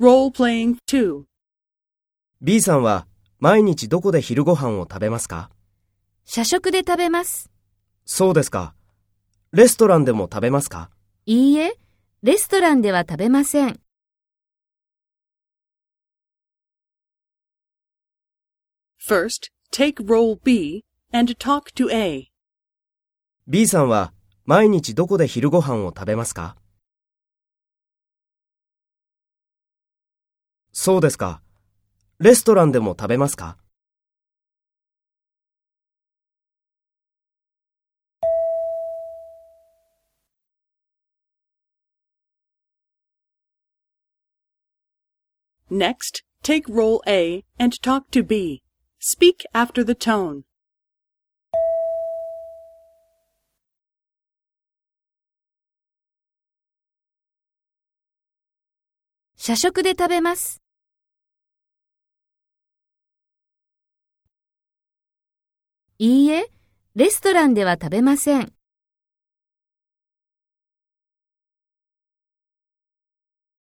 Role-playing 2. B さんは毎日どこで昼ご飯を食べますか？社食で食べます。そうですか。レストランでも食べますか？いいえ、レストランでは食べません。First, take role B and talk to A. ?B さんは毎日どこで昼ご飯を食べますか？そうですか。レストランでも食べますか Next, take role A and talk to B. Speak after the tone. 社食で食べます。いいえ、レストランでは食べません。